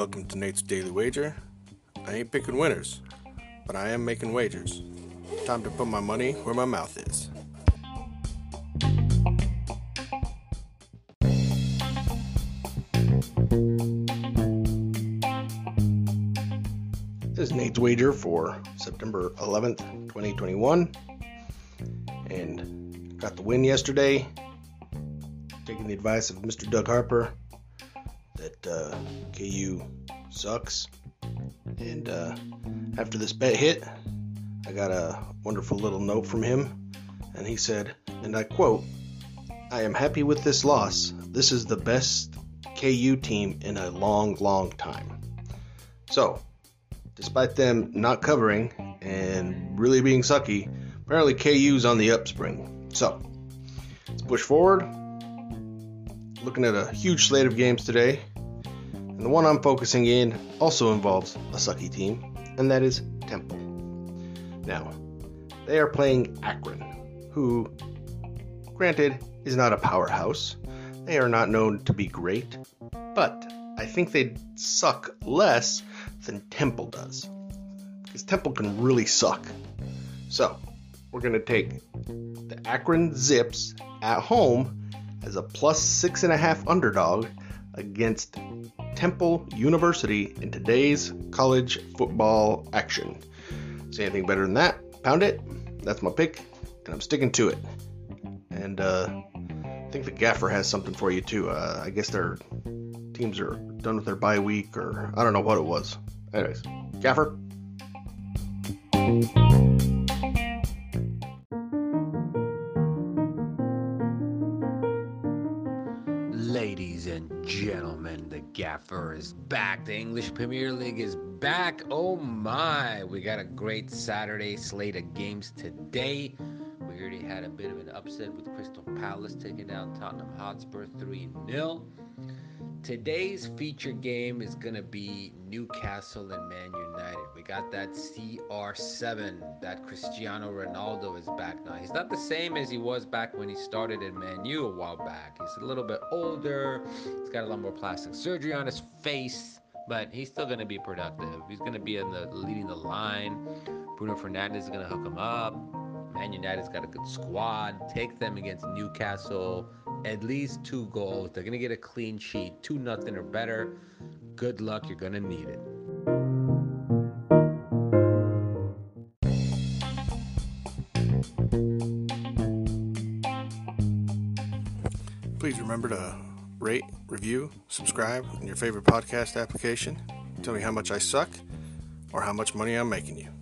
Welcome to Nate's Daily Wager. I ain't picking winners, but I am making wagers. Time to put my money where my mouth is. This is Nate's Wager for September 11th, 2021. And got the win yesterday. Taking the advice of Mr. Doug Harper that uh, KU sucks. And uh, after this bet hit, I got a wonderful little note from him. And he said, and I quote, I am happy with this loss. This is the best KU team in a long, long time. So, despite them not covering and really being sucky, apparently KU's on the upspring. So, let's push forward. Looking at a huge slate of games today. And the one I'm focusing in also involves a sucky team, and that is Temple. Now, they are playing Akron, who, granted, is not a powerhouse. They are not known to be great, but I think they suck less than Temple does. Because Temple can really suck. So, we're going to take the Akron Zips at home as a plus six and a half underdog against Temple University in today's college football action. See anything better than that? Pound it. That's my pick, and I'm sticking to it. And uh, I think the Gaffer has something for you too. Uh, I guess their teams are done with their bye week, or I don't know what it was. Anyways, Gaffer. Ladies and gentlemen, the gaffer is back. The English Premier League is back. Oh my, we got a great Saturday slate of games today. We already had a bit of an upset with Crystal Palace taking down Tottenham Hotspur 3 0. Today's feature game is going to be Newcastle and Man United. We got that CR7, that Cristiano Ronaldo is back now. He's not the same as he was back when he started in Man U a while back. He's a little bit older, he's got a lot more plastic surgery on his face, but he's still going to be productive. He's going to be in the leading the line. Bruno Fernandes is going to hook him up. Man United's got a good squad. Take them against Newcastle. At least two goals. They're gonna get a clean sheet, two nothing or better. Good luck. You're gonna need it. Please remember to rate, review, subscribe in your favorite podcast application. Tell me how much I suck or how much money I'm making you.